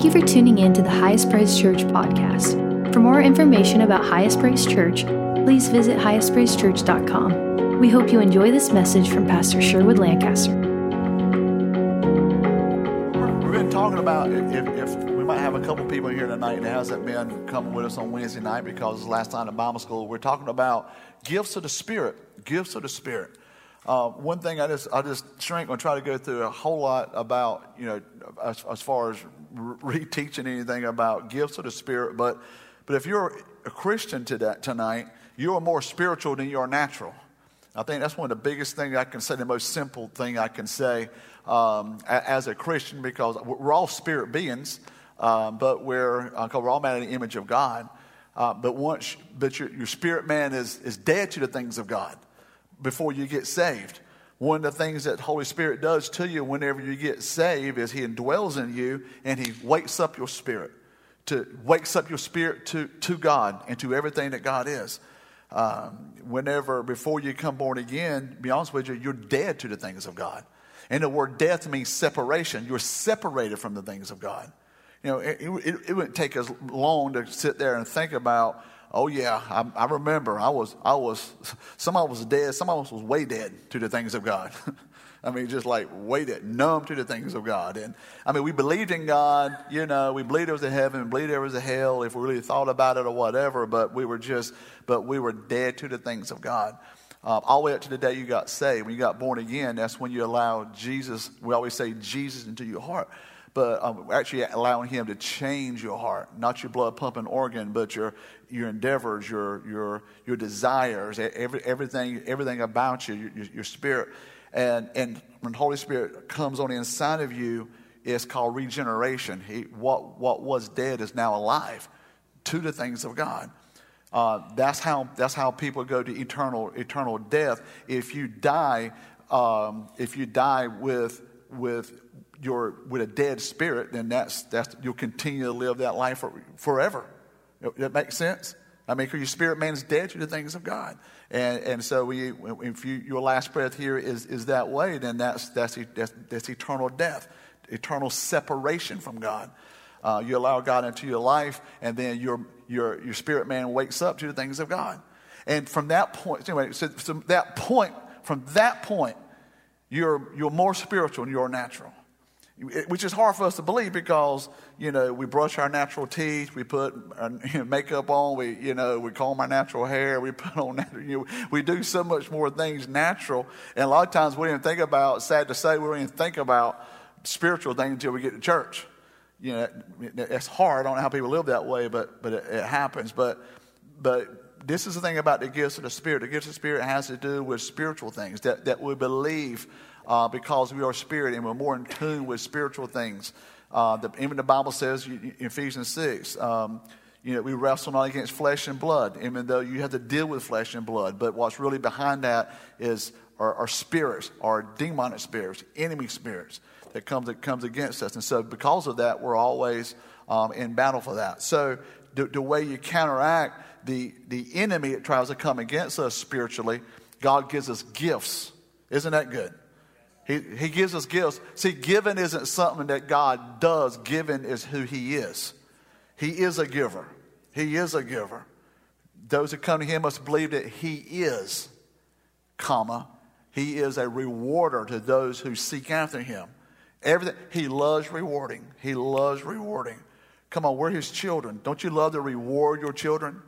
Thank you for tuning in to the Highest Praise Church podcast. For more information about Highest Praise Church, please visit highestpraisechurch.com. We hope you enjoy this message from Pastor Sherwood Lancaster. We've been talking about if, if we might have a couple people here tonight that hasn't been coming with us on Wednesday night because last time in Bible school. We're talking about gifts of the Spirit, gifts of the Spirit. Uh, one thing I just I just shrink and try to go through a whole lot about you know as, as far as reteaching anything about gifts of the Spirit, but but if you're a Christian today, tonight, you are more spiritual than you are natural. I think that's one of the biggest things I can say, the most simple thing I can say um, as a Christian, because we're all spirit beings, um, but we're, uh, we're all made in the image of God. Uh, but once, but your, your spirit man is, is dead to the things of God before you get saved. One of the things that the Holy Spirit does to you whenever you get saved is He indwells in you and He wakes up your spirit, to wakes up your spirit to, to God and to everything that God is. Um, whenever before you come born again, be honest with you, you're dead to the things of God. And the word death means separation. You're separated from the things of God. You know, it, it, it wouldn't take us long to sit there and think about Oh yeah, I, I, remember. I was, I was, some of us was dead. Some of us was way dead to the things of God. I mean, just like way dead, numb to the things of God. And I mean, we believed in God. You know, we believed there was a heaven, believed there was a hell, if we really thought about it or whatever. But we were just, but we were dead to the things of God. Uh, all the way up to the day you got saved, when you got born again, that's when you allow Jesus. We always say Jesus into your heart but um, actually allowing Him to change your heart, not your blood pumping organ, but your your endeavors, your your your desires, every, everything everything about you, your, your spirit, and and when the Holy Spirit comes on the inside of you, it's called regeneration. He, what what was dead is now alive to the things of God. Uh, that's how that's how people go to eternal eternal death. If you die, um, if you die with with your with a dead spirit, then that's that's you'll continue to live that life for, forever. That makes sense. I mean, because your spirit man is dead to the things of God, and and so we, if you, your last breath here is is that way, then that's that's that's, that's eternal death, eternal separation from God. Uh, you allow God into your life, and then your your your spirit man wakes up to the things of God, and from that point, anyway, so from that point, from that point, you're you're more spiritual and you're natural which is hard for us to believe because you know we brush our natural teeth, we put uh, makeup on, we you know we comb our natural hair, we put on you know, we do so much more things natural, and a lot of times we don't even think about. Sad to say, we don't even think about spiritual things until we get to church. You know, it's hard. I don't know how people live that way, but but it, it happens. But but this is the thing about the gifts of the Spirit. The gifts of the Spirit has to do with spiritual things that that we believe uh, because we are spirit and we're more in tune with spiritual things. Uh, the, even the Bible says in Ephesians 6, um, you know, we wrestle not against flesh and blood, even though you have to deal with flesh and blood. But what's really behind that is our, our spirits, our demonic spirits, enemy spirits that comes, that comes against us. And so because of that, we're always um, in battle for that. So the, the way you counteract the, the enemy that tries to come against us spiritually, God gives us gifts. Isn't that good? He, he gives us gifts. See, giving isn't something that God does, giving is who He is. He is a giver. He is a giver. Those who come to Him must believe that He is, comma, He is a rewarder to those who seek after Him. Everything He loves rewarding. He loves rewarding. Come on, we're His children. Don't you love to reward your children?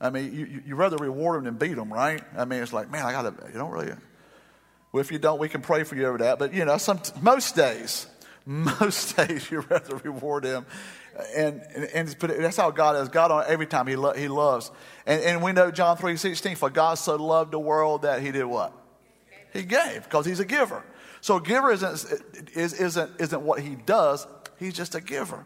I mean, you, you rather reward them than beat them, right? I mean, it's like, man, I got to, you don't really, well, if you don't, we can pray for you over that. But, you know, some, most days, most days you rather reward him. And, and, and that's how God is. God on every time he, lo- he loves. And, and we know John 3 16, for God so loved the world that he did what? He gave, because he's a giver. So a giver isn't, is, isn't, isn't what he does, he's just a giver.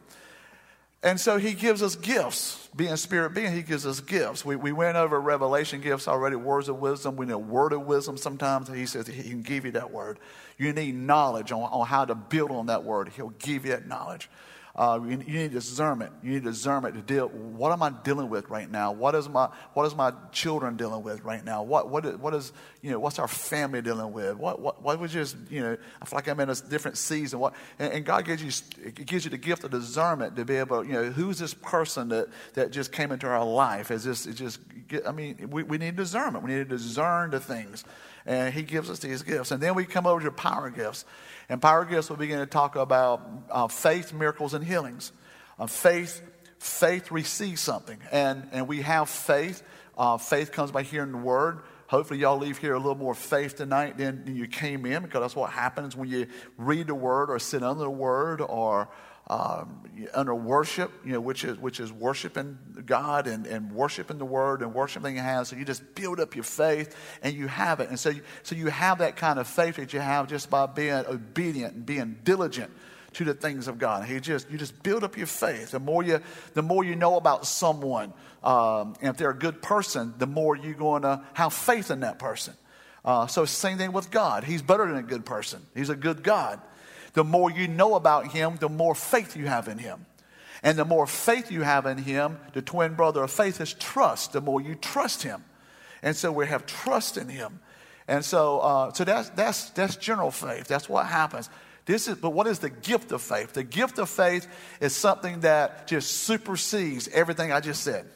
And so he gives us gifts. Being spirit being, he gives us gifts. We, we went over revelation gifts already, words of wisdom. We need a word of wisdom sometimes. He says he can give you that word. You need knowledge on, on how to build on that word. He'll give you that knowledge. Uh, you, you, need discernment. You need discernment to deal. What am I dealing with right now? What is my What is my children dealing with right now? What What is, what is you know What's our family dealing with? What What What was just you know? I feel like I'm in a different season. What and, and God gives you it gives you the gift of discernment to be able you know who's this person that that just came into our life? Is this it just? I mean, we, we need discernment. We need to discern the things, and He gives us these gifts, and then we come over to power gifts. And Power Gifts we begin to talk about uh, faith, miracles, and healings. Uh, faith, faith receives something, and and we have faith. Uh, faith comes by hearing the word. Hopefully, y'all leave here a little more faith tonight than you came in, because that's what happens when you read the word or sit under the word or um, under worship, you know, which is which is worshiping God and, and worshiping the Word and worshiping has. So you just build up your faith and you have it, and so you, so you have that kind of faith that you have just by being obedient and being diligent to the things of God. He just you just build up your faith. The more you the more you know about someone, um, and if they're a good person, the more you're going to have faith in that person. Uh, so same thing with God. He's better than a good person. He's a good God. The more you know about him, the more faith you have in him. And the more faith you have in him, the twin brother of faith is trust. The more you trust him. And so we have trust in him. And so, uh, so that's, that's, that's general faith. That's what happens. This is, but what is the gift of faith? The gift of faith is something that just supersedes everything I just said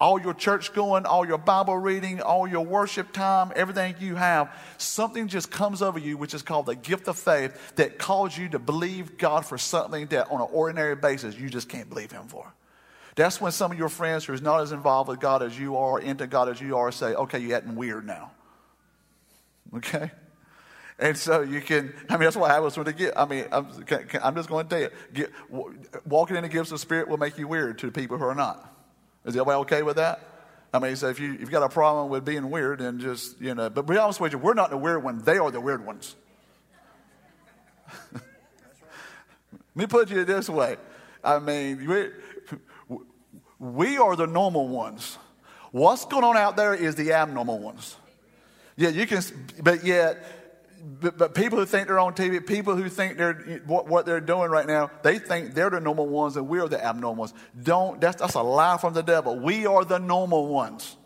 all your church going, all your Bible reading, all your worship time, everything you have, something just comes over you, which is called the gift of faith, that calls you to believe God for something that on an ordinary basis you just can't believe Him for. That's when some of your friends who are not as involved with God as you are, into God as you are, say, okay, you're acting weird now. Okay? And so you can, I mean, that's what happens when they get, I mean, I'm, I'm just going to tell you, get, walking in the gifts of spirit will make you weird to people who are not. Is everybody okay with that? I mean, so if, you, if you've got a problem with being weird, then just, you know, but be honest with you, we're not the weird ones, they are the weird ones. Let me put you this way. I mean, we, we are the normal ones. What's going on out there is the abnormal ones. Yeah, you can, but yet, but, but, people who think they're on TV, people who think they're what, what, they're doing right now, they think they're the normal ones and we're the abnormals. Don't that's that's a lie from the devil. We are the normal ones.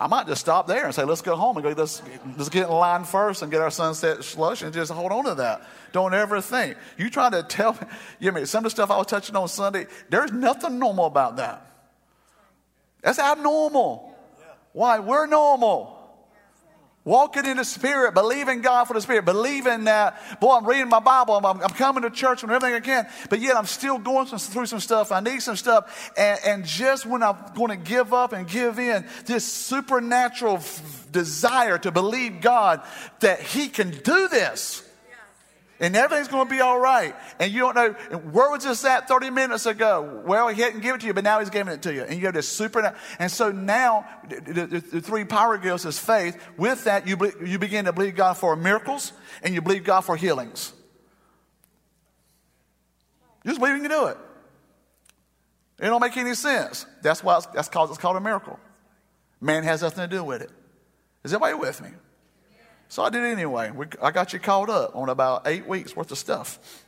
I might just stop there and say, let's go home and go, let's, let's get in line first and get our sunset slush and just hold on to that. Don't ever think. You try to tell me, you know, some of the stuff I was touching on Sunday, there's nothing normal about that. That's abnormal. Why? We're normal. Walking in the Spirit, believing God for the Spirit, believing that, boy, I'm reading my Bible, I'm, I'm coming to church and everything I can, but yet I'm still going through some stuff. I need some stuff. And, and just when I'm going to give up and give in, this supernatural f- desire to believe God that He can do this and everything's going to be all right. And you don't know, where was this at 30 minutes ago? Well, he hadn't given it to you, but now he's giving it to you. And you go to super. And so now, the, the, the, three power gifts is faith. With that, you, you begin to believe God for miracles and you believe God for healings. You just believe you can do it. It don't make any sense. That's why it's, that's called, it's called a miracle. Man has nothing to do with it. Is everybody with me? So I did anyway. We, I got you caught up on about eight weeks worth of stuff.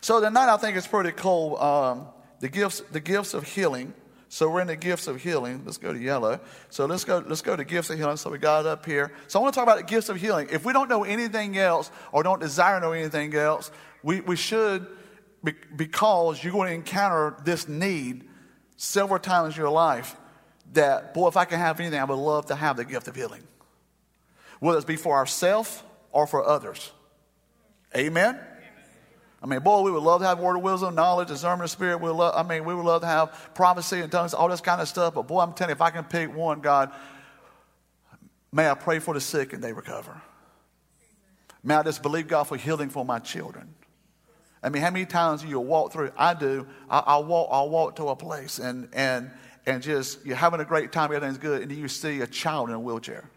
So tonight I think it's pretty cool. Um, the gifts, the gifts of healing. So we're in the gifts of healing. Let's go to yellow. So let's go, let's go to gifts of healing. So we got it up here. So I want to talk about the gifts of healing. If we don't know anything else or don't desire to know anything else, we, we should because you're going to encounter this need several times in your life that, boy, if I can have anything, I would love to have the gift of healing whether it be for ourselves or for others. Amen? I mean, boy, we would love to have word of wisdom, knowledge, discernment of spirit. We love, I mean, we would love to have prophecy and tongues, all this kind of stuff. But boy, I'm telling you, if I can pick one, God, may I pray for the sick and they recover. May I just believe God for healing for my children. I mean, how many times you walk through? I do. I, will walk. I'll walk to a place and and and just you're having a great time. Everything's good, and you see a child in a wheelchair.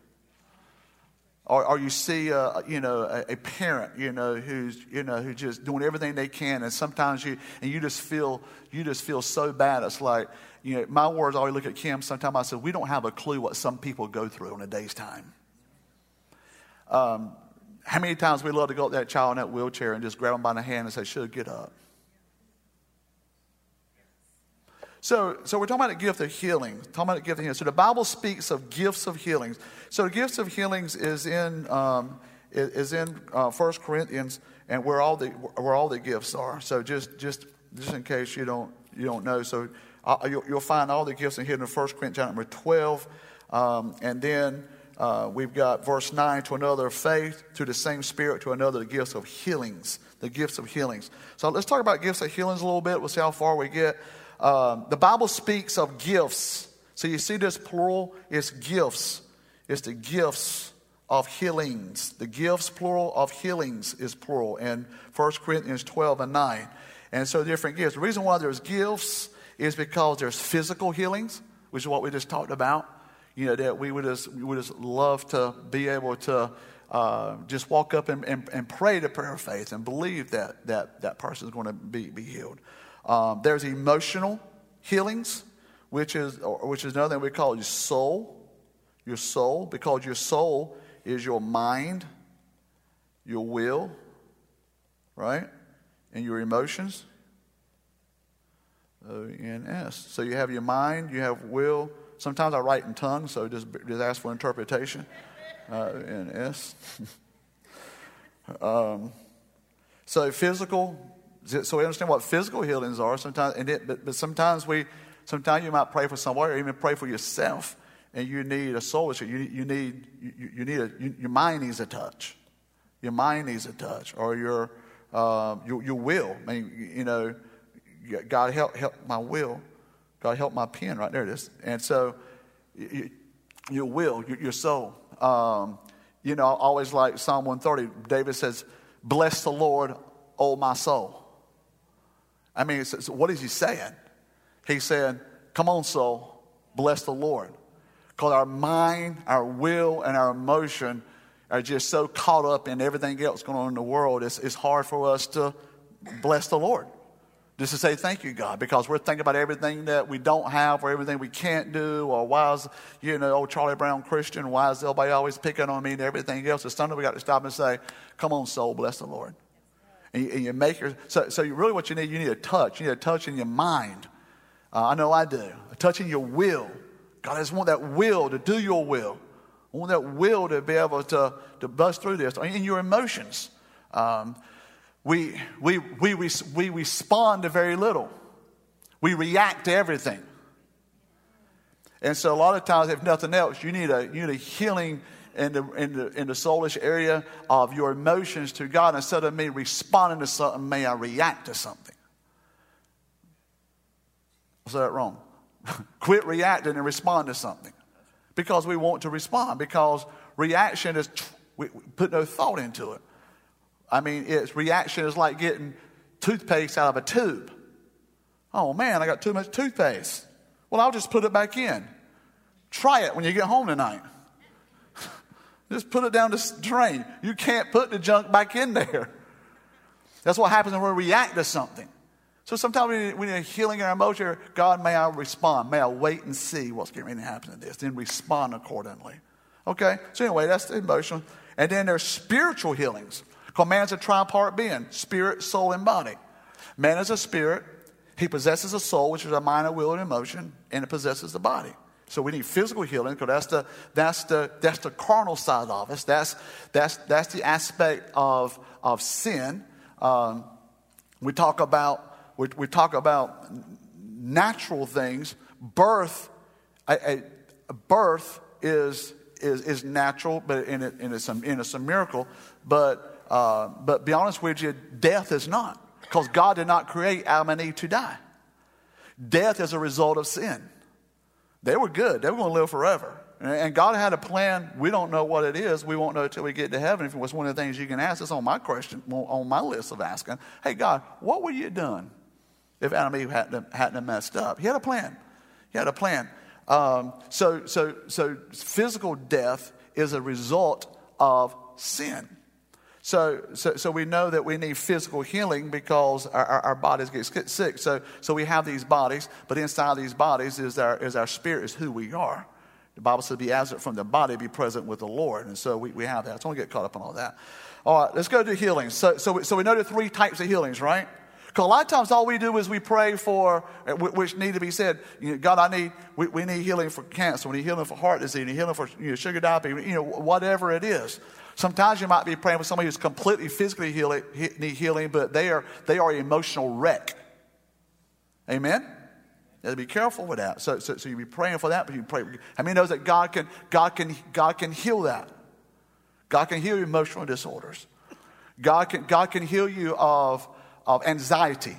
Or, or you see, a, you know, a, a, parent, you know, who's, you know, who's just doing everything they can, and sometimes you, and you just feel, you just feel so bad. It's like, you know, my words. I always look at Kim. Sometimes I said, we don't have a clue what some people go through in a day's time. Um, how many times we love to go up to that child in that wheelchair and just grab them by the hand and say, Should get up? So, so we're talking about a gift of healing. Talking about a gift of healing. So the Bible speaks of gifts of healings. So the gifts of healings is in um, is in uh, Corinthians, and where all the where all the gifts are. So just just just in case you don't you don't know, so uh, you'll, you'll, find all the gifts in here in First Corinthians chapter 12, um, and then uh, we've got verse 9 to another faith, to the same spirit, to another the gifts of healings, the gifts of healings. So let's talk about gifts of healings a little bit. We'll see how far we get. Um, the Bible speaks of gifts. So you see this plural? It's gifts. It's the gifts of healings. The gifts, plural, of healings is plural in 1 Corinthians 12 and 9. And so different gifts. The reason why there's gifts is because there's physical healings, which is what we just talked about. You know, that we would just, we would just love to be able to uh, just walk up and, and, and, pray the prayer of faith and believe that that, that person is going to be, be healed. Um, there's emotional healings, which is, which is another thing we call your soul. Your soul, because your soul is your mind, your will, right? And your emotions. O N S. So you have your mind, you have will. Sometimes I write in tongues, so just, just ask for interpretation. Uh, N S. um, so physical, so we understand what physical healings are sometimes, and it, but, but sometimes we, sometimes you might pray for someone or even pray for yourself, and you need a soul issue. You, you need, you, you need a, you, your mind needs a touch. Your mind needs a touch, or your, uh, your, your will. I mean, you know, God help help my will. God help my pen. Right there it is. And so, you, your will, your, your soul. Um, you know, always like Psalm 130. David says, "Bless the Lord, O my soul." I mean, what is he saying? He's saying, Come on, soul, bless the Lord. Because our mind, our will, and our emotion are just so caught up in everything else going on in the world, it's, it's hard for us to bless the Lord. Just to say thank you, God, because we're thinking about everything that we don't have or everything we can't do, or why is, you know, old Charlie Brown Christian, why is everybody always picking on me and everything else? It's something we got to stop and say, Come on, soul, bless the Lord and you, and you make your, so, so you really what you need, you need a touch. You need a touch in your mind. Uh, I know I do. A touch in your will. God, I just want that will to do your will. I want that will to be able to, to bust through this. In your emotions. Um, we, we, we, we respond to very little. We react to everything. And so a lot of times, if nothing else, you need a, you need a healing in the, in the, in the soulish area of your emotions to God. Instead of me responding to something, may I react to something. I said that wrong. Quit reacting and respond to something. Because we want to respond. Because reaction is, we put no thought into it. I mean, it's reaction is like getting toothpaste out of a tube. Oh man, I got too much toothpaste. Well, I'll just put it back in. Try it when you get home tonight. Just put it down the drain. You can't put the junk back in there. That's what happens when we react to something. So sometimes we need, we need a healing in our emotion. God, may I respond? May I wait and see what's getting ready to happen to this, then respond accordingly. Okay? So anyway, that's the emotional. And then there's spiritual healings. Because man's a tripart being, spirit, soul, and body. Man is a spirit. He possesses a soul, which is a mind, a will, and emotion, and it possesses the body. So we need physical healing because that's the, that's, the, that's the carnal side of us. That's, that's, that's the aspect of, of sin. Um, we talk about, we, we talk about natural things. Birth, a, a birth is, is, is natural, but in, it, in, it's a, in it's a miracle. But, uh, but be honest with you, death is not because God did not create Adam and Eve to die. Death is a result of sin. They were good. They were going to live forever. And God had a plan. We don't know what it is. We won't know until we get to heaven. If it was one of the things you can ask, it's on my question, on my list of asking. Hey, God, what would you have done if Adam and Eve hadn't, hadn't messed up? He had a plan. He had a plan. Um, so, so, so physical death is a result of sin. So, so, so we know that we need physical healing because our, our, our, bodies get sick. So, so we have these bodies, but inside these bodies is our, is our spirit, is who we are. The Bible says, be absent from the body, be present with the Lord. And so we, we have that. So don't get caught up on all that. All right, let's go to healing. So, so, we, so we know the three types of healings, right? Because a lot of times all we do is we pray for, uh, which need to be said, you know, God, I need, we, we, need healing for cancer, we need healing for heart disease, we need healing for you know, sugar diabetes, you know, whatever it is. Sometimes you might be praying for somebody who's completely physically healing, need healing, but they are, they are emotional wreck. Amen? To be careful with that. So, so, so you be praying for that, but you pray. How many knows that God can, God can, God can heal that? God can heal emotional disorders. God can, God can heal you of, of anxiety.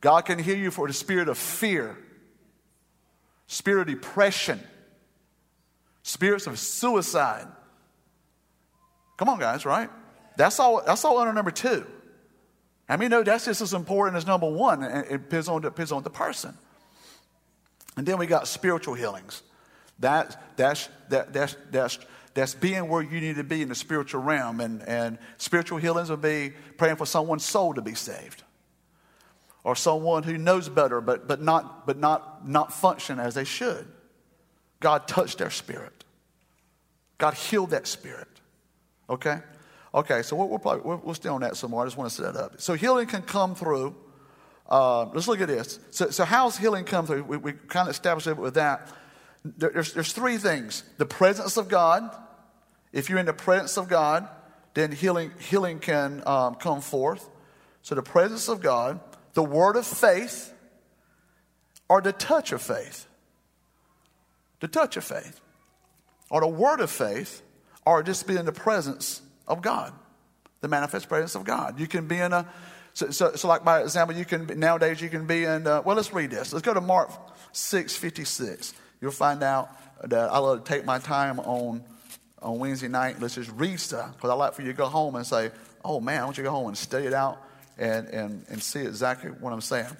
God can heal you for the spirit of fear, spirit of depression, spirits of suicide. Come on, guys, right? That's all, that's all under number two. I mean, no, that's just as important as number one. It depends on, depends on the person. And then we got spiritual healings. That, that's, that, that's, that's, that's being where you need to be in the spiritual realm. And, and spiritual healings would be praying for someone's soul to be saved. Or someone who knows better but, but, not, but not, not function as they should. God touched their spirit. God healed that spirit. Okay? Okay, so we'll, we'll, we'll, we'll stay on that some more. I just want to set that up. So healing can come through. Uh, let's look at this. So, so how's healing come through? We, we kind of established it with that. There's, there's three things the presence of God. If you're in the presence of God, then healing, healing can um, come forth. So the presence of God, the word of faith, or the touch of faith. The touch of faith, or the word of faith, or just be in the presence of God, the manifest presence of God. You can be in a, so, so, so like by example, you can, nowadays you can be in, uh, well, let's read this. Let's go to Mark 6 56. You'll find out that I love to take my time on, on Wednesday night. Let's just read stuff because I like for you to go home and say, oh man, I want you to go home and study it out and, and, and see exactly what I'm saying.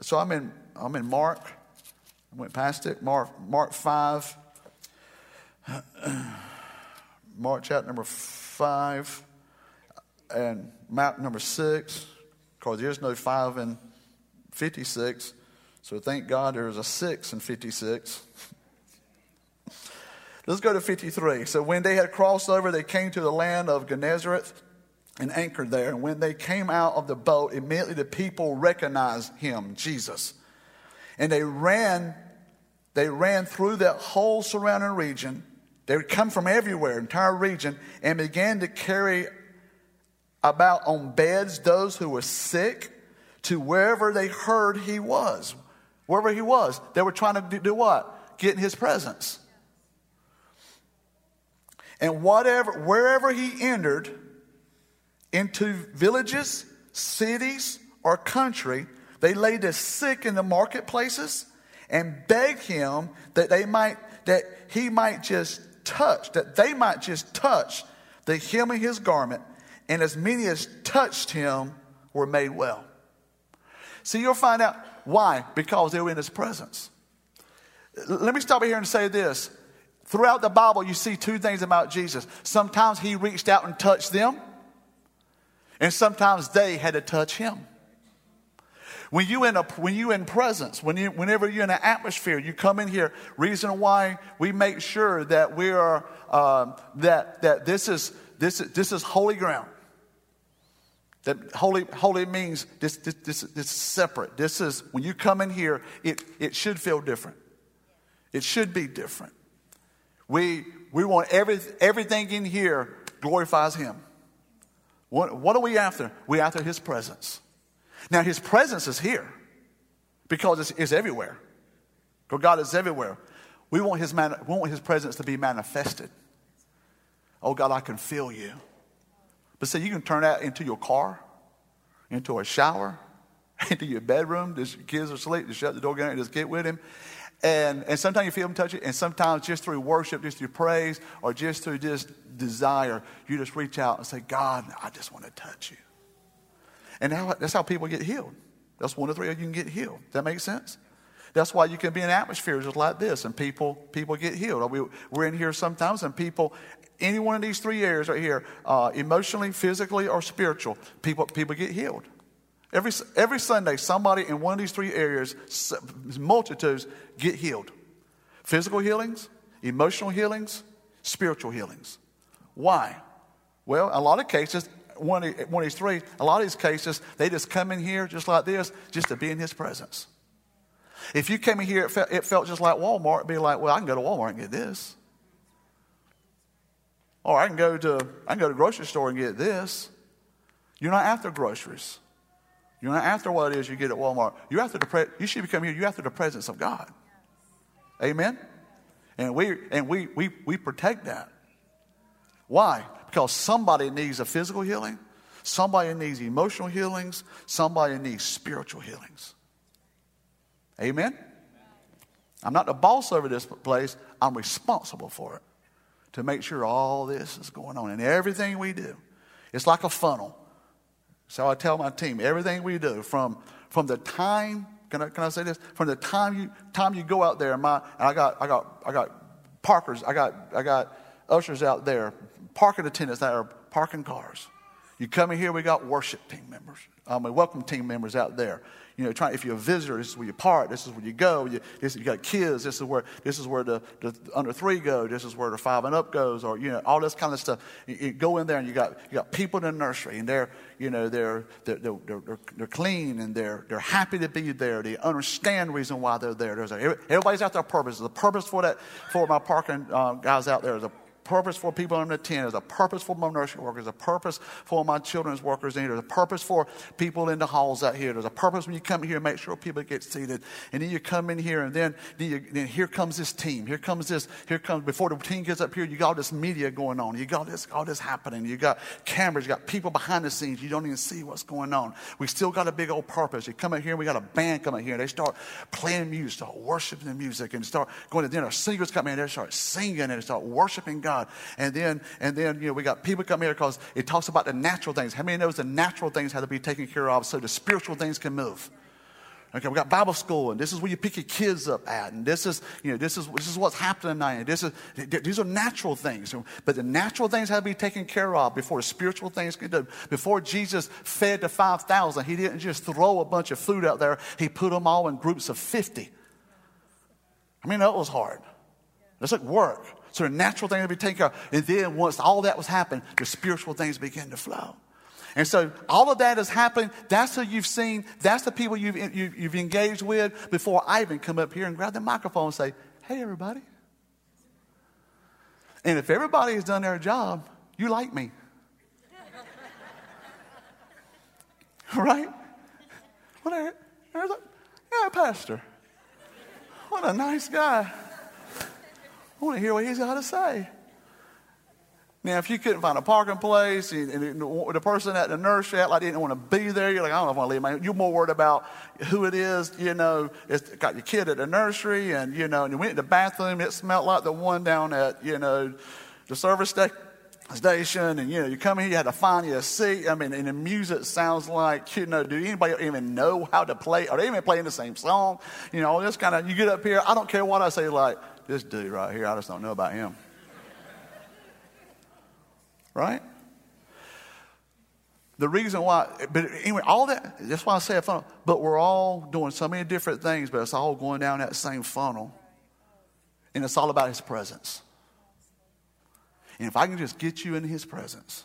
So I'm in, I'm in Mark. I went past it. Mark, Mark 5. Mark chapter number 5 and map number 6, because there's no 5 in 56. So thank God there's a 6 in 56. Let's go to 53. So when they had crossed over, they came to the land of Gennesaret and anchored there. And when they came out of the boat, immediately the people recognized him, Jesus. And they ran, they ran through that whole surrounding region they would come from everywhere, entire region, and began to carry about on beds those who were sick to wherever they heard he was. Wherever he was, they were trying to do what? Get in his presence. And whatever, wherever he entered into villages, cities, or country, they laid the sick in the marketplaces and begged him that they might that he might just touch, that they might just touch the hem of his garment, and as many as touched him were made well. See, you'll find out why, because they were in his presence. Let me stop here and say this. Throughout the Bible, you see two things about Jesus. Sometimes he reached out and touched them, and sometimes they had to touch him. When you in a when you in presence, when you whenever you're in an atmosphere, you come in here. Reason why we make sure that we are um, that that this is this is this is holy ground. That holy holy means this this this, this is separate. This is when you come in here, it it should feel different. It should be different. We we want every, everything in here glorifies Him. What, what are we after? We're after His presence. Now, His presence is here because it's, it's everywhere. God is everywhere. We want, his man, we want His presence to be manifested. Oh, God, I can feel you. But see, you can turn that into your car, into a shower, into your bedroom. Just, your kids are asleep. Just shut the door, and just get with Him. And, and sometimes you feel Him touch you, and sometimes just through worship, just through praise, or just through just desire, you just reach out and say, God, I just want to touch you. And that's how people get healed. That's one of three you can get healed. Does that make sense? That's why you can be in atmospheres just like this and people, people get healed. We, we're in here sometimes and people, any one of these three areas right here, uh, emotionally, physically, or spiritual, people, people get healed. Every, every Sunday, somebody in one of these three areas, multitudes, get healed. Physical healings, emotional healings, spiritual healings. Why? Well, a lot of cases, one one of these three, a lot of these cases, they just come in here just like this, just to be in His presence. If you came in here, it felt, it felt just like Walmart, it'd be like, well, I can go to Walmart and get this. Or I can go to I can go to grocery store and get this. You're not after groceries. You're not after what it is you get at Walmart. You're after the pre- you should come here. You're after the presence of God. Amen. And we and we we we protect that. Why? Because somebody needs a physical healing, somebody needs emotional healings, somebody needs spiritual healings. Amen. I'm not the boss over this place. I'm responsible for it to make sure all this is going on and everything we do. It's like a funnel. So I tell my team everything we do from, from the time, can I, can I say this? From the time you, time you go out there, my, and I got, I got, I got parkers, I got, I got ushers out there, parking attendants that are parking cars. You come in here, we got worship team members, um, we welcome team members out there you know, trying, if you're a visitor, this is where you park, this is where you go. You, this, you got kids, this is where, this is where the, the under three go, this is where the five and up goes, or, you know, all this kind of stuff. You, you go in there and you got, you got people in the nursery and they're, you know, they're, they're, they're, they're, they're clean and they're, they're happy to be there. They understand the reason why they're there. There's a, everybody's out there purpose. The purpose for that, for my parking uh, guys out there is a purpose for people under 10. There's a purpose for my nursery workers. There's a purpose for my children's workers in here. There's a purpose for people in the halls out here. There's a purpose when you come here, and make sure people get seated. And then you come in here, and then, then, you, then here comes this team. Here comes this. Here comes before the team gets up here. You got all this media going on. You got this all this happening. You got cameras. You got people behind the scenes. You don't even see what's going on. We still got a big old purpose. You come in here, and we got a band coming here. They start playing music, start worshiping the music, and start going to dinner. Singers come in, they start singing and they start worshiping God. And then, and then, you know, we got people come here because it talks about the natural things. How many knows the natural things have to be taken care of so the spiritual things can move? Okay, we got Bible school, and this is where you pick your kids up at, and this is, you know, this is this is what's happening tonight. And this is these are natural things, but the natural things have to be taken care of before the spiritual things can do. Before Jesus fed the five thousand, he didn't just throw a bunch of food out there; he put them all in groups of fifty. I mean, that was hard. That's like work. So the natural things to be taken care of. And then once all that was happening, the spiritual things begin to flow. And so all of that is happening. That's who you've seen. That's the people you've, you, you've engaged with before I even come up here and grab the microphone and say, hey, everybody. And if everybody has done their job, you like me. right? There's a, yeah, pastor. What a nice guy. I want to hear what he's got to say. Now, if you couldn't find a parking place, and, the person at the nursery act like didn't want to be there, you're like, I don't know if I want to leave. My, you're more worried about who it is, you know. It's got your kid at the nursery, and you know, and you went to the bathroom. It smelled like the one down at you know the service station station and you know you come here you had to find you a seat i mean and the music sounds like you know do anybody even know how to play are they even playing the same song you know this kind of you get up here i don't care what i say like this dude right here, I just don't know about him. right? The reason why, but anyway, all that, that's why I say a funnel. But we're all doing so many different things, but it's all going down that same funnel. And it's all about His presence. And if I can just get you in His presence,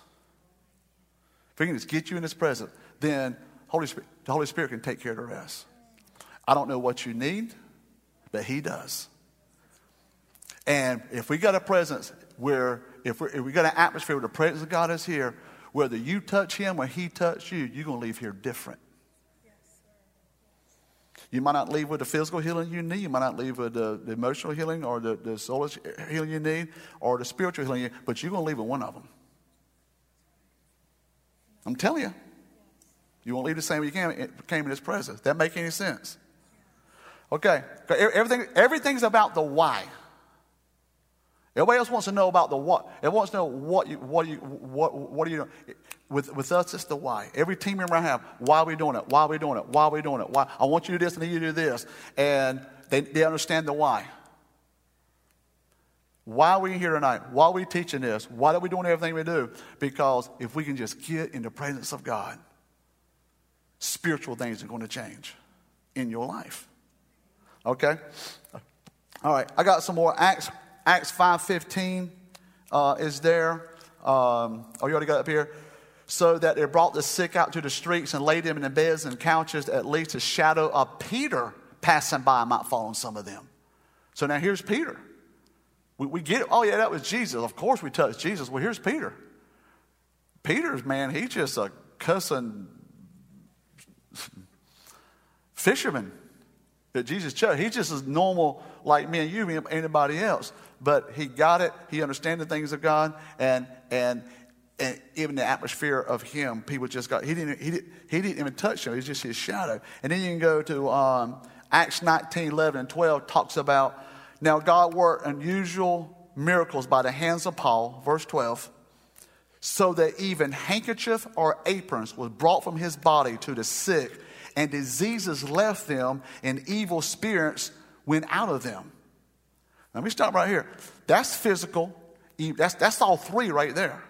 if I can just get you in His presence, then Holy Spirit, the Holy Spirit can take care of the rest. I don't know what you need, but He does. And if we got a presence where, if, if we got an atmosphere where the presence of God is here, whether you touch him or he touch you, you're going to leave here different. You might not leave with the physical healing you need. You might not leave with the, the emotional healing or the, the soul healing you need or the spiritual healing, but you're going to leave with one of them. I'm telling you. You won't leave the same way you came, came in his presence. That make any sense? Okay. Everything, everything's about the why. Everybody else wants to know about the what. It wants to know what you, what you, what, what are you doing. With, with us, it's the why. Every team member I have, why are we doing it? Why are we doing it? Why are we doing it? Why? I want you to do this and you do this. And they, they understand the why. Why are we here tonight? Why are we teaching this? Why are we doing everything we do? Because if we can just get in the presence of God, spiritual things are going to change in your life. Okay? All right, I got some more. Acts, Acts 5.15 uh, is there. Um, oh, you already got up here? So that they brought the sick out to the streets and laid them in the beds and couches, at least a shadow of Peter passing by might fall on some of them. So now here's Peter. We, we get. Oh, yeah, that was Jesus. Of course we touched Jesus. Well, here's Peter. Peter's, man, he's just a cussing fisherman that Jesus chose. He's just as normal like me and you, anybody else. But he got it. He understood the things of God, and and and even the atmosphere of him, people just got. He didn't. He didn't. He didn't even touch him. He's just his shadow. And then you can go to um, Acts 19, 11, and 12. Talks about now God worked unusual miracles by the hands of Paul. Verse 12 so that even handkerchief or aprons was brought from his body to the sick, and diseases left them, and evil spirits went out of them. Let me stop right here. That's physical. That's, that's all three right there.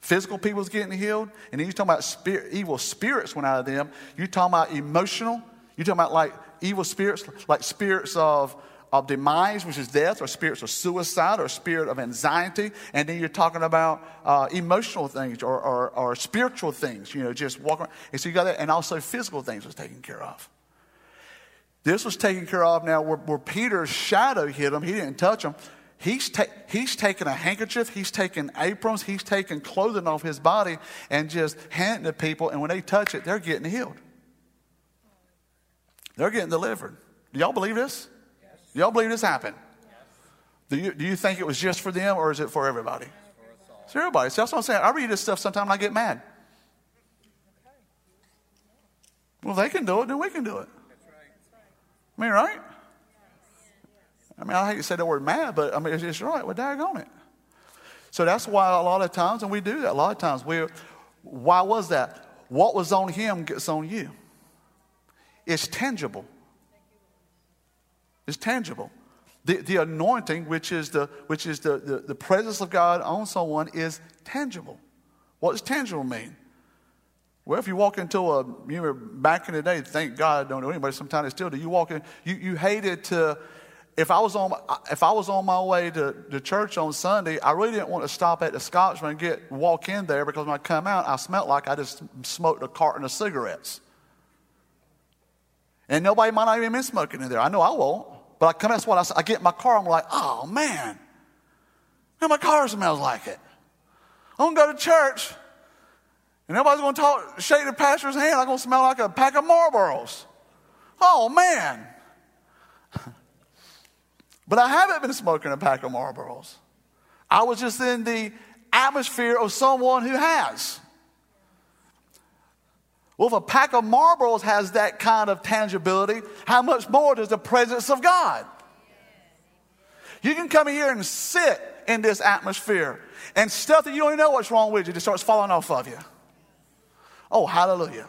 Physical people's getting healed, and then you're talking about spirit, evil spirits went out of them. You're talking about emotional. You're talking about like evil spirits, like spirits of of demise, which is death, or spirits of suicide, or spirit of anxiety. And then you're talking about uh, emotional things or, or, or, spiritual things, you know, just walking around. And so you got that, and also physical things was taken care of. This was taken care of now where, where Peter's shadow hit him. He didn't touch him. He's, ta- he's taken a handkerchief, he's taken aprons, he's taken clothing off his body and just handing to people. And when they touch it, they're getting healed. They're getting delivered. Do y'all believe this? Do y'all believe this happened? Do you, do you think it was just for them or is it for everybody? It's for everybody. So that's what I'm saying. I read this stuff sometimes and I get mad. Well, they can do it, then we can do it. I mean, right? I mean, I hate to say the word mad, but I mean, it's just right. We're daggone it. So that's why a lot of times, and we do that a lot of times, we why was that? What was on him gets on you. It's tangible. It's tangible. The, the anointing, which is, the, which is the, the, the presence of God on someone, is tangible. What does tangible mean? Well, if you walk into a, you remember back in the day, thank God I don't know anybody, sometimes still do. You walk in, you, you hated to, if I was on, if I was on my way to, to church on Sunday, I really didn't want to stop at the Scotchman and get, walk in there because when I come out, I smelled like I just smoked a carton of cigarettes. And nobody might not even been smoking in there. I know I won't. But I come, that's what I, I get in my car, I'm like, oh man, now my car smells like it. I'm gonna go to church, and everybody's gonna talk, shake the pastor's hand. I'm gonna smell like a pack of Marlboros. Oh man. but I haven't been smoking a pack of Marlboros. I was just in the atmosphere of someone who has. Well, if a pack of Marlboros has that kind of tangibility, how much more does the presence of God? You can come here and sit in this atmosphere, and stuff that you don't even know what's wrong with you just starts falling off of you. Oh, hallelujah.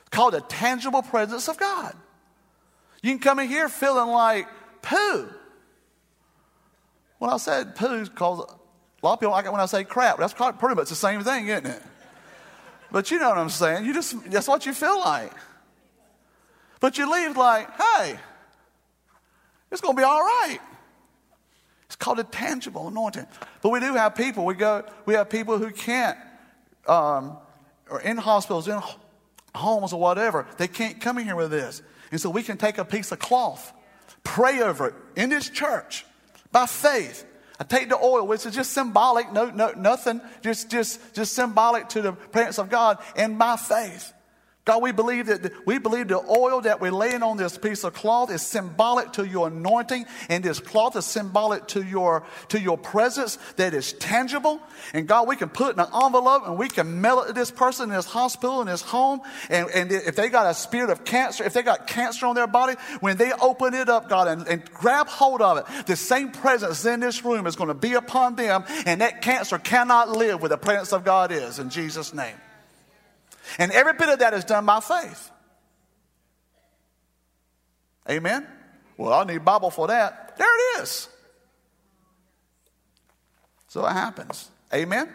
It's called the tangible presence of God. You can come in here feeling like poo. When I said poo, because a lot of people like it when I say crap. That's pretty much the same thing, isn't it? But you know what I'm saying. You just that's what you feel like. But you leave like, hey, it's gonna be all right. It's called a tangible anointing. But we do have people. We go. We have people who can't, um, or in hospitals, in homes, or whatever. They can't come in here with this, and so we can take a piece of cloth, pray over it in this church by faith, I take the oil, which is just symbolic, no, no, nothing, just, just, just symbolic to the presence of God and my faith. God, we believe that we believe the oil that we're laying on this piece of cloth is symbolic to your anointing, and this cloth is symbolic to your to your presence that is tangible. And God, we can put in an envelope and we can mail it to this person in this hospital, in this home. And, and if they got a spirit of cancer, if they got cancer on their body, when they open it up, God, and, and grab hold of it, the same presence in this room is going to be upon them, and that cancer cannot live where the presence of God is. In Jesus' name. And every bit of that is done by faith. Amen? Well, I need Bible for that. There it is. So it happens. Amen?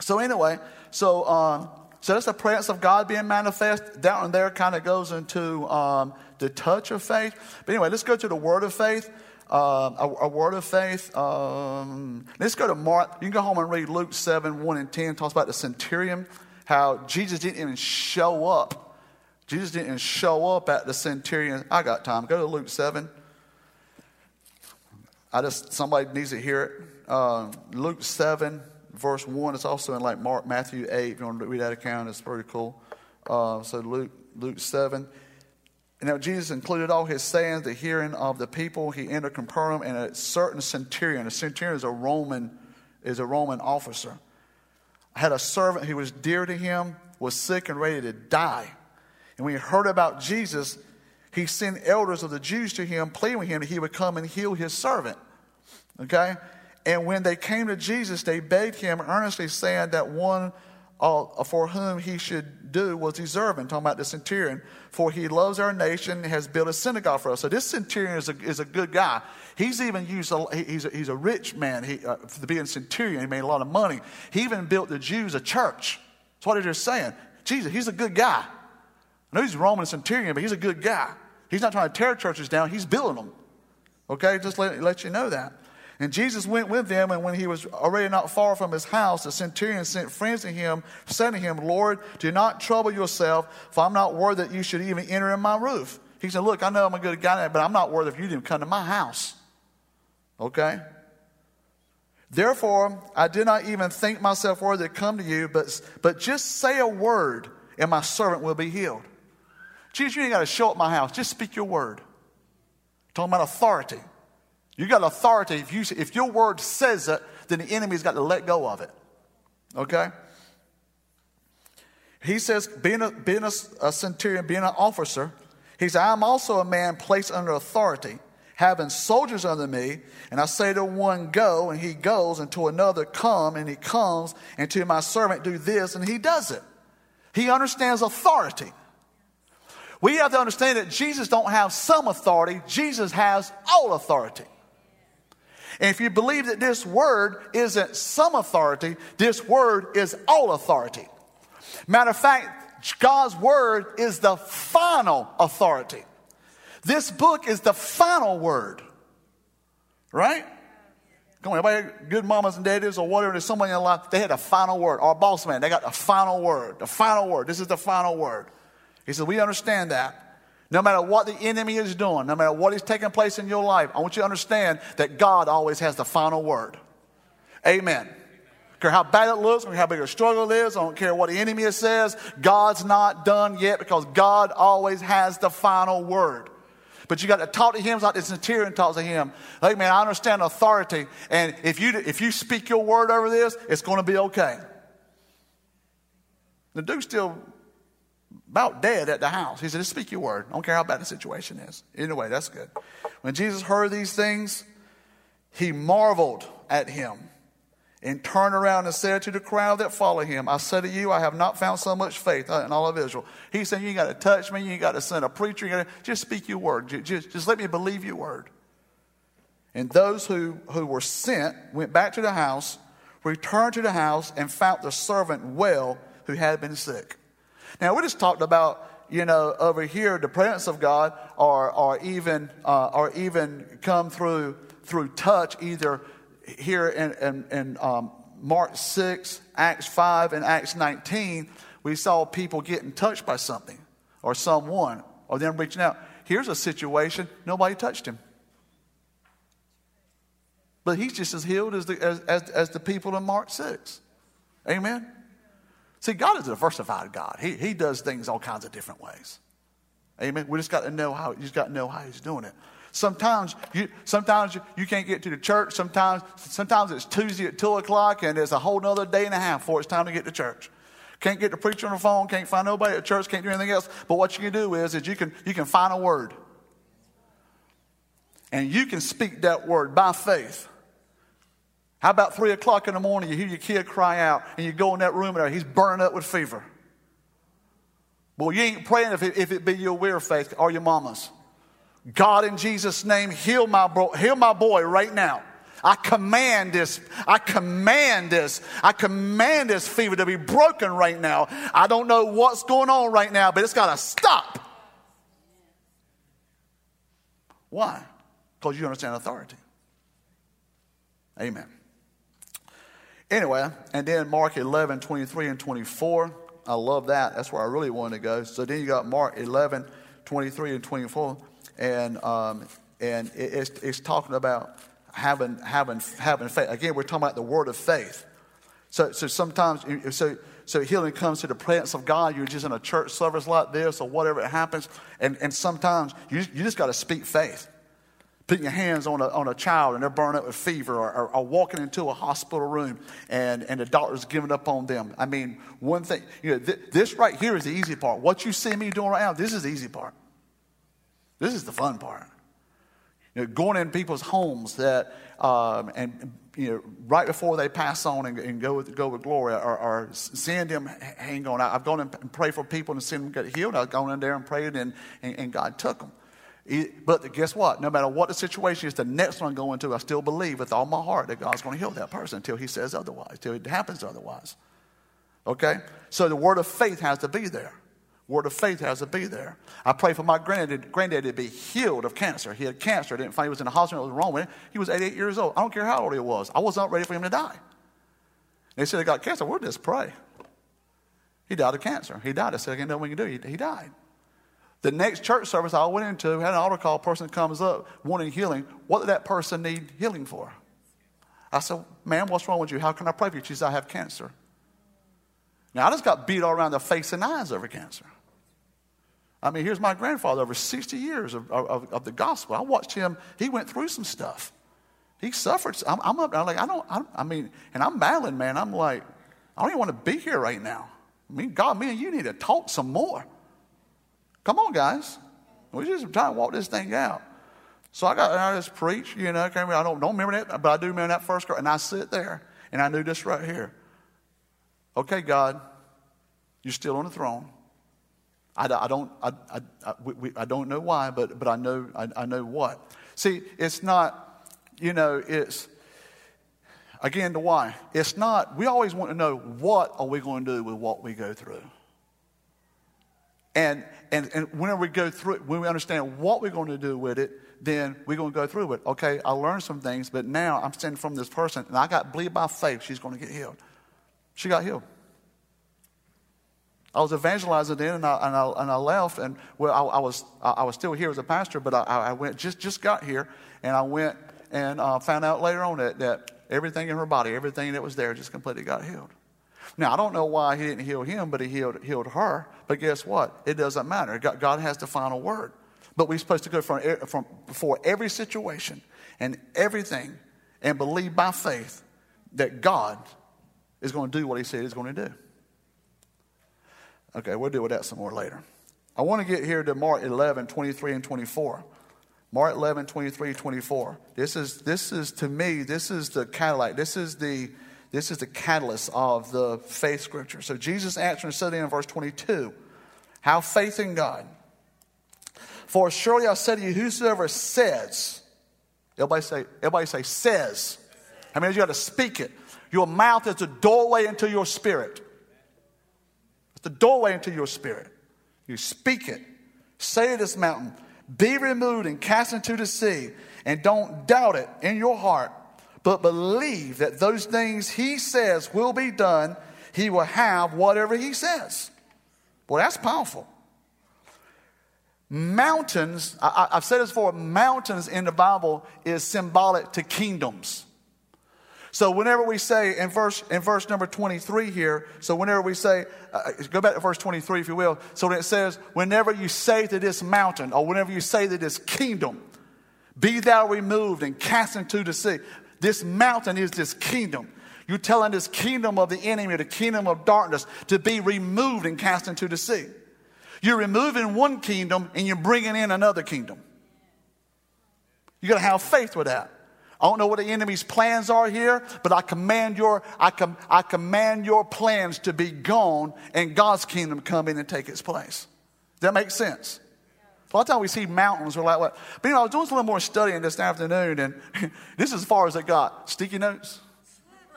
So, anyway, so uh, so that's the presence of God being manifest. Down there kind of goes into um, the touch of faith. But anyway, let's go to the word of faith. Uh, a, a, word of faith. Um, let's go to Mark. You can go home and read Luke 7 1 and 10. Talks about the centurion, how Jesus didn't even show up. Jesus didn't even show up at the centurion. I got time. Go to Luke 7. I just, somebody needs to hear it. Uh, Luke 7, verse 1. It's also in like Mark, Matthew 8. If you want to read that account, it's pretty cool. Uh, so Luke, Luke 7. And now Jesus included all his sayings, the hearing of the people. He entered Capernaum, and a certain centurion, a centurion is a Roman, is a Roman officer, had a servant who was dear to him, was sick and ready to die. And when he heard about Jesus, he sent elders of the Jews to him, pleading with him that he would come and heal his servant. Okay? And when they came to Jesus, they begged him earnestly, saying that one for whom he should do was deserving. Talking about the centurion, for he loves our nation and has built a synagogue for us. So this centurion is a, is a good guy. He's even used, a, he's, a, he's a rich man he, uh, to be a centurion. He made a lot of money. He even built the Jews a church. That's what they're saying. Jesus, he's a good guy. I know he's a Roman centurion, but he's a good guy. He's not trying to tear churches down, he's building them. Okay, just let, let you know that. And Jesus went with them, and when he was already not far from his house, the centurion sent friends to him, saying to him, Lord, do not trouble yourself, for I'm not worthy that you should even enter in my roof. He said, Look, I know I'm a good guy, but I'm not worthy if you didn't come to my house. Okay? Therefore, I did not even think myself worthy to come to you, but, but just say a word, and my servant will be healed. Jesus, you ain't got to show up my house. Just speak your word. Talking about authority. You got authority. If, you, if your word says it, then the enemy's got to let go of it. Okay? He says, being a, being a, a centurion, being an officer, he said, I'm also a man placed under authority, having soldiers under me. And I say to one, go, and he goes, and to another, come, and he comes, and to my servant, do this, and he does it. He understands authority. We have to understand that Jesus don't have some authority, Jesus has all authority. And if you believe that this word isn't some authority, this word is all authority. Matter of fact, God's word is the final authority. This book is the final word. Right? Come on, everybody, good mamas and daddies or whatever, there's someone in your life, they had a final word. Our boss man, they got the final word. The final word. This is the final word. He said, We understand that. No matter what the enemy is doing, no matter what is taking place in your life, I want you to understand that God always has the final word. Amen. I don't care how bad it looks, I don't care how big a struggle it is, I don't care what the enemy says, God's not done yet because God always has the final word. But you got to talk to him like the centurion talks to him. Like, man, I understand authority, and if you if you speak your word over this, it's going to be okay. The dude still about dead at the house. He said, Just speak your word. I don't care how bad the situation is. Anyway, that's good. When Jesus heard these things, he marveled at him and turned around and said to the crowd that followed him, I say to you, I have not found so much faith uh, in all of Israel. He said, You ain't got to touch me. You ain't got to send a preacher. You gotta, just speak your word. Just, just let me believe your word. And those who, who were sent went back to the house, returned to the house, and found the servant well who had been sick. Now, we just talked about, you know, over here, the presence of God, or, or even, uh, or even come through, through touch, either here in, in, in um, Mark 6, Acts 5, and Acts 19, we saw people getting touched by something or someone or them reaching out. Here's a situation nobody touched him. But he's just as healed as the, as, as, as the people in Mark 6. Amen? See, God is a diversified God. He, he does things all kinds of different ways. Amen. We just got to know how. You just got to know how He's doing it. Sometimes you, sometimes you, can't get to the church. Sometimes, sometimes it's Tuesday at two o'clock, and it's a whole other day and a half before it's time to get to church. Can't get the preacher on the phone. Can't find nobody at church. Can't do anything else. But what you can do is, is you can you can find a word, and you can speak that word by faith. How about three o'clock in the morning, you hear your kid cry out, and you go in that room and he's burning up with fever? Well, you ain't praying if it, if it be your weird faith or your mama's. God, in Jesus' name, heal my, bro, heal my boy right now. I command this, I command this, I command this fever to be broken right now. I don't know what's going on right now, but it's got to stop. Why? Because you understand authority. Amen. Anyway, and then Mark 11, 23 and 24. I love that. That's where I really wanted to go. So then you got Mark 11, 23 and 24. And, um, and it's, it's talking about having, having, having faith. Again, we're talking about the word of faith. So, so sometimes, so, so healing comes to the presence of God. You're just in a church service like this or whatever it happens. And, and sometimes you, you just got to speak faith. Putting your hands on a, on a child and they're burning up with fever or, or, or, walking into a hospital room and, and the doctor's giving up on them. I mean, one thing, you know, th- this right here is the easy part. What you see me doing right now, this is the easy part. This is the fun part. You know, going in people's homes that, um, and you know, right before they pass on and, and go, with, go with glory, or, or seeing them hang on. I've gone and prayed for people and seen them get healed. I've gone in there and prayed, and, and, and God took them. But guess what? No matter what the situation is, the next one I'm going to, I still believe with all my heart that God's going to heal that person until He says otherwise, until it happens otherwise. Okay? So the word of faith has to be there. Word of faith has to be there. I pray for my granddad, to be healed of cancer. He had cancer. I didn't find he was in the hospital. It was wrong with him. He was 88 years old. I don't care how old he was. I was not ready for him to die. They said he got cancer. We'll just pray. He died of cancer. He died. I said, I can't know what we can do. He, he died. The next church service I went into had an altar call. Person comes up wanting healing. What did that person need healing for? I said, Ma'am, what's wrong with you? How can I pray for you? She said, I have cancer. Now, I just got beat all around the face and eyes over cancer. I mean, here's my grandfather over 60 years of, of, of the gospel. I watched him, he went through some stuff. He suffered. I'm, I'm up, I'm like, I don't, I, I mean, and I'm battling, man. I'm like, I don't even want to be here right now. I mean, God, me and you need to talk some more. Come on, guys. We just trying to walk this thing out. So I got, I just preach, you know. I don't, don't remember that, but I do remember that first, and I sit there, and I knew this right here. Okay, God, you're still on the throne. I, I don't, I, I, we, I, don't know why, but, but I, know, I, I know what. See, it's not, you know, it's, again, the why. It's not, we always want to know what are we going to do with what we go through. And, and, and whenever we go through it, when we understand what we're going to do with it, then we're going to go through it. Okay, I learned some things, but now I'm standing from this person, and I got believed by faith she's going to get healed. She got healed. I was evangelizing then, and I, and I, and I left, and well, I, I, was I was still here as a pastor, but I, I went just just got here, and I went and uh, found out later on that, that everything in her body, everything that was there, just completely got healed. Now I don't know why he didn't heal him, but he healed healed her. But guess what? It doesn't matter. God, has the final word. But we're supposed to go from, from before every situation and everything, and believe by faith that God is going to do what He said He's going to do. Okay, we'll deal with that some more later. I want to get here to Mark 11, 23 and 24. Mark 11, 23, 24. This is, this is to me, this is the catalyst. This is the, this is the catalyst of the faith scripture. So Jesus answered and said in verse 22, Have faith in God. For surely I say to you, whosoever says, everybody say, everybody say, says. I mean, you got to speak it. Your mouth is the doorway into your spirit It's the doorway into your spirit. You speak it. Say to this mountain, be removed and cast into the sea, and don't doubt it in your heart, but believe that those things he says will be done. He will have whatever he says. Boy, that's powerful. Mountains, I, have said this before, mountains in the Bible is symbolic to kingdoms. So whenever we say in verse in verse number 23 here, so whenever we say, uh, go back to verse 23 if you will. So when it says, whenever you say to this mountain, or whenever you say to this kingdom, be thou removed and cast into the sea. This mountain is this kingdom. You're telling this kingdom of the enemy, the kingdom of darkness, to be removed and cast into the sea. You're removing one kingdom and you're bringing in another kingdom. You got to have faith with that. I don't know what the enemy's plans are here, but I command your, I, com, I command your plans to be gone and God's kingdom come in and take its place. That make sense? A lot of times we see mountains, we're like, what? But you know, I was doing a little more studying this afternoon, and this is as far as it got. Sticky notes.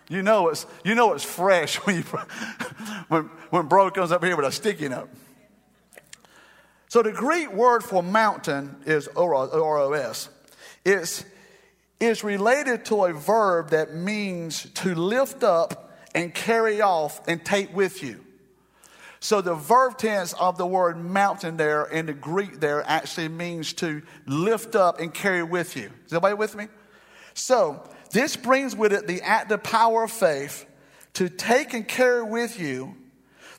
You know it's, you know it's fresh when, you, when, when bro comes up here with a sticky note. So the Greek word for mountain is oros. It's, it's related to a verb that means to lift up and carry off and take with you. So the verb tense of the word mountain there in the Greek there actually means to lift up and carry with you. Is everybody with me? So this brings with it the active power of faith to take and carry with you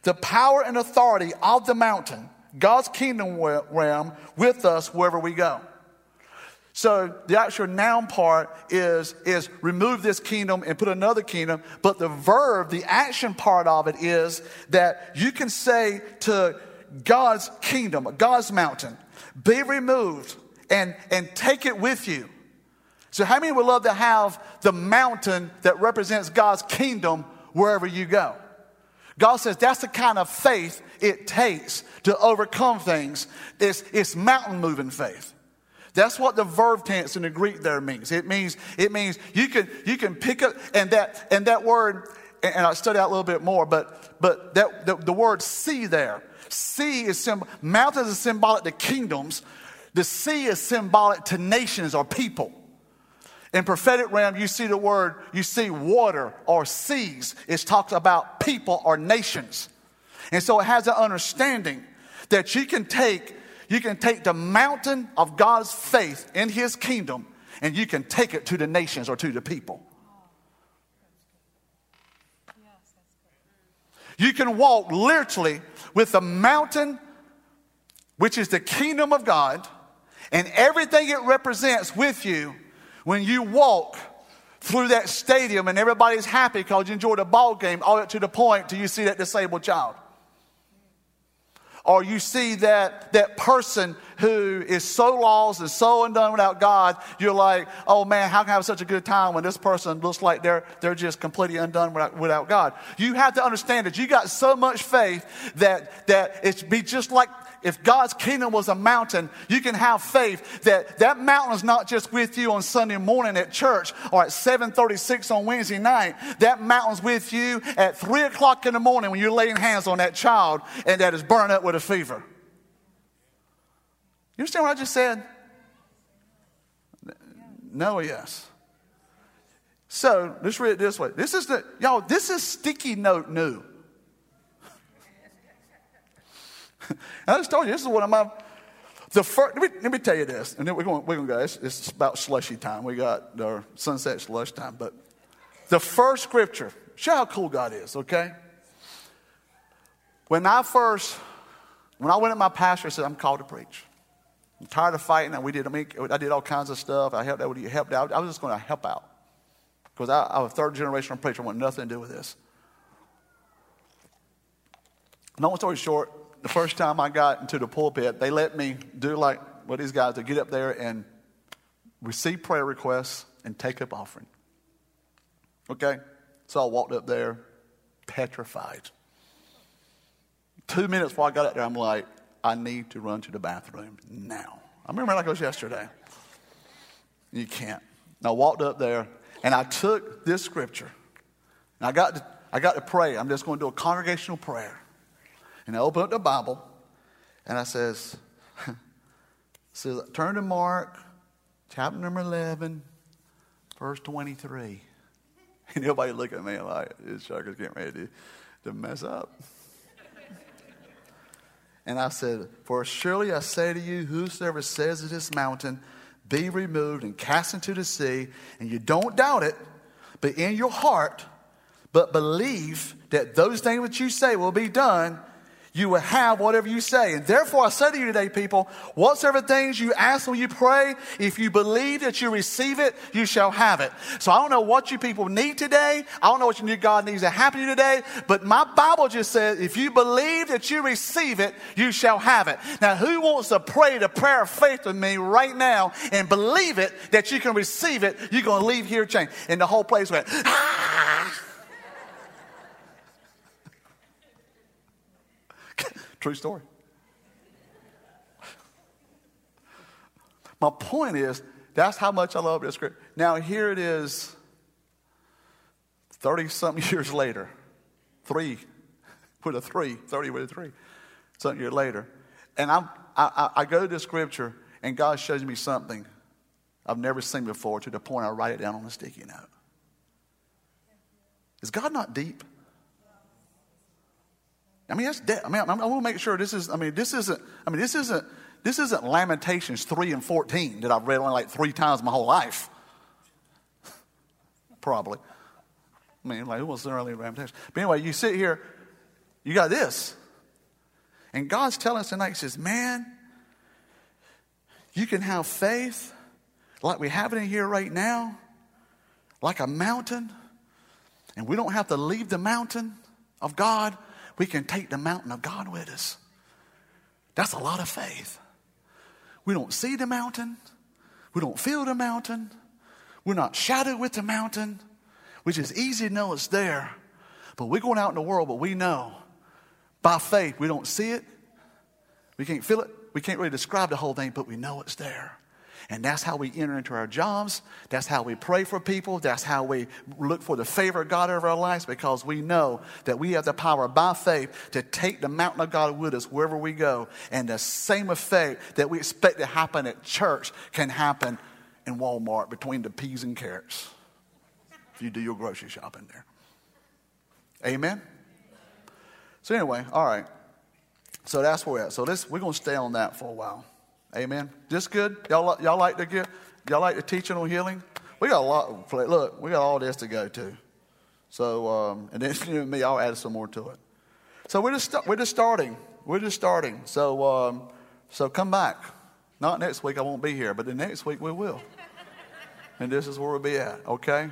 the power and authority of the mountain, God's kingdom realm, with us wherever we go. So the actual noun part is, is remove this kingdom and put another kingdom. But the verb, the action part of it is that you can say to God's kingdom, God's mountain, be removed and, and take it with you. So how many would love to have the mountain that represents God's kingdom wherever you go? God says that's the kind of faith it takes to overcome things. It's, it's mountain moving faith. That's what the verb tense in the Greek there means. It means it means you can you can pick up and that and that word and I study out a little bit more, but but that the, the word sea there, sea is symbol. Mountains is symbolic to kingdoms. The sea is symbolic to nations or people. In prophetic realm, you see the word, you see water or seas. It talks about people or nations. And so it has an understanding that you can take you can take the mountain of God's faith in his kingdom and you can take it to the nations or to the people. You can walk literally with the mountain, which is the kingdom of God, and everything it represents with you when you walk through that stadium and everybody's happy because you enjoyed a ball game all up to the point till you see that disabled child or you see that, that person who is so lost and so undone without God, you're like, oh man, how can I have such a good time when this person looks like they're, they're just completely undone without, without God? You have to understand that you got so much faith that, that it's be just like if God's kingdom was a mountain, you can have faith that that mountain is not just with you on Sunday morning at church or at 736 on Wednesday night. That mountain's with you at 3 o'clock in the morning when you're laying hands on that child and that is burning up with a fever. You understand what I just said? No, yes. So let's read it this way. This is the, y'all, this is sticky note new. I just told you, this is one of my, the first, let me, let me tell you this, and then we're going, we're going to go. It's, it's about slushy time. We got our sunset slush time. But the first scripture, show how cool God is, okay? When I first, when I went to my pastor, I said, I'm called to preach. I'm tired of fighting. And we did, I, mean, I did all kinds of stuff. I helped out. Helped out. I was just going to help out. Because I, I'm a third generation preacher. I want nothing to do with this. Long story short, the first time I got into the pulpit, they let me do like what these guys do get up there and receive prayer requests and take up offering. Okay? So I walked up there, petrified. Two minutes before I got up there, I'm like, I need to run to the bathroom now. I remember like it was yesterday. You can't. And I walked up there and I took this scripture. And I got to, I got to pray. I'm just going to do a congregational prayer. And I open up the Bible and I says, says turn to Mark chapter number 11, verse 23. And everybody look at me like, this sucker's getting ready to, mess up. and I said, For surely I say to you, whosoever says to this mountain, be removed and cast into the sea, and you don't doubt it, but in your heart, but believe that those things that you say will be done, you will have whatever you say. And therefore, I say to you today, people, whatsoever things you ask when you pray, if you believe that you receive it, you shall have it. So I don't know what you people need today. I don't know what you need God needs to happen to you today. But my Bible just says, if you believe that you receive it, you shall have it. Now, who wants to pray the prayer of faith with me right now and believe it that you can receive it? You're going to leave here changed. And the whole place went, ah! True story. My point is, that's how much I love this script. Now, here it is 30 something years later. Three with a three, 30 with a three, something year later. And I'm, I, I, I go to scripture, and God shows me something I've never seen before to the point I write it down on a sticky note. Is God not deep? I mean, that's de- I mean, I, I want to make sure this is. I mean, this isn't. I mean, this isn't. This isn't Lamentations three and fourteen that I've read only like three times my whole life. Probably. I mean, like it was early Lamentations. But anyway, you sit here, you got this, and God's telling us tonight. He says, "Man, you can have faith like we have it in here right now, like a mountain, and we don't have to leave the mountain of God." We can take the mountain of God with us. That's a lot of faith. We don't see the mountain, we don't feel the mountain, we're not shadowed with the mountain, which is easy to know it's there. But we're going out in the world, but we know by faith we don't see it, we can't feel it, we can't really describe the whole thing, but we know it's there. And that's how we enter into our jobs. That's how we pray for people. That's how we look for the favor of God over our lives because we know that we have the power by faith to take the mountain of God with us wherever we go. And the same effect that we expect to happen at church can happen in Walmart between the peas and carrots if you do your grocery shopping there. Amen? So, anyway, all right. So that's where we're at. So, this, we're going to stay on that for a while. Amen. Just good. Y'all, y'all like to get, y'all like the teaching on healing? We got a lot. Look, we got all this to go to. So, um, and then you and me, I'll add some more to it. So we're just we're just starting. We're just starting. So um, so come back. Not next week. I won't be here, but the next week we will. and this is where we'll be at. Okay.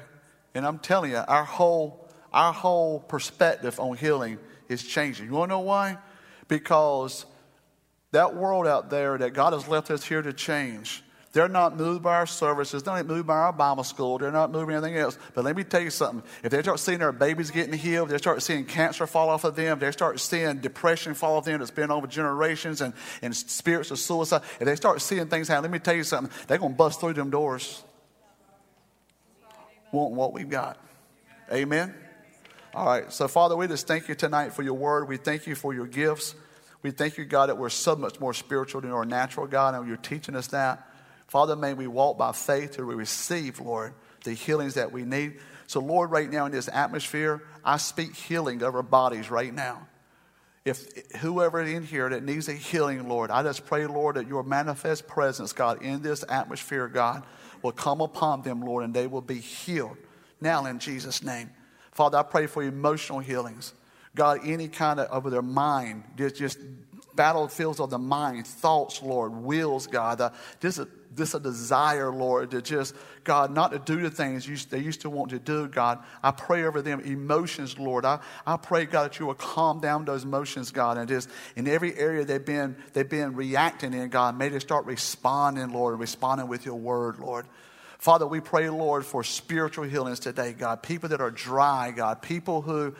And I'm telling you, our whole our whole perspective on healing is changing. You want to know why? Because that world out there that God has left us here to change. They're not moved by our services. They're not moved by our Bible school. They're not moved by anything else. But let me tell you something. If they start seeing their babies getting healed, they start seeing cancer fall off of them, they start seeing depression fall off them that's been over generations and, and spirits of suicide, if they start seeing things happen, let me tell you something. They're going to bust through them doors. Want what we've got. Amen? All right. So, Father, we just thank you tonight for your word. We thank you for your gifts. We thank you, God, that we're so much more spiritual than our natural, God, and you're teaching us that. Father, may we walk by faith till we receive, Lord, the healings that we need. So, Lord, right now in this atmosphere, I speak healing over our bodies right now. If whoever in here that needs a healing, Lord, I just pray, Lord, that your manifest presence, God, in this atmosphere, God, will come upon them, Lord, and they will be healed. Now, in Jesus' name. Father, I pray for emotional healings. God, any kind of over their mind, just, just battlefields of the mind, thoughts, Lord, wills, God. Uh, just, a, just a desire, Lord, to just, God, not to do the things you, they used to want to do, God. I pray over them emotions, Lord. I, I pray, God, that you will calm down those emotions, God, and just in every area they've been, they've been reacting in, God, may they start responding, Lord, responding with your word, Lord. Father, we pray, Lord, for spiritual healings today, God. People that are dry, God. People who,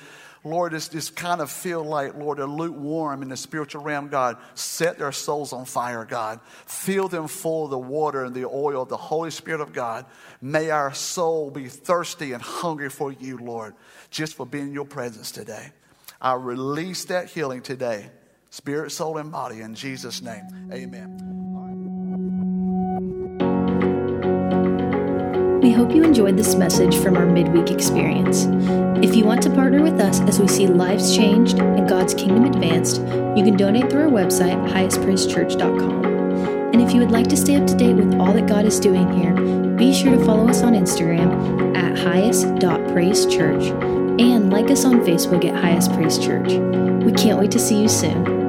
Lord, just, just kind of feel like, Lord, they're lukewarm in the spiritual realm, God. Set their souls on fire, God. Fill them full of the water and the oil of the Holy Spirit of God. May our soul be thirsty and hungry for you, Lord, just for being in your presence today. I release that healing today, spirit, soul, and body, in Jesus' name. Amen. We hope you enjoyed this message from our midweek experience. If you want to partner with us as we see lives changed and God's kingdom advanced, you can donate through our website, highestpraisechurch.com. And if you would like to stay up to date with all that God is doing here, be sure to follow us on Instagram at highest.praisechurch and like us on Facebook at Highest Praise Church. We can't wait to see you soon.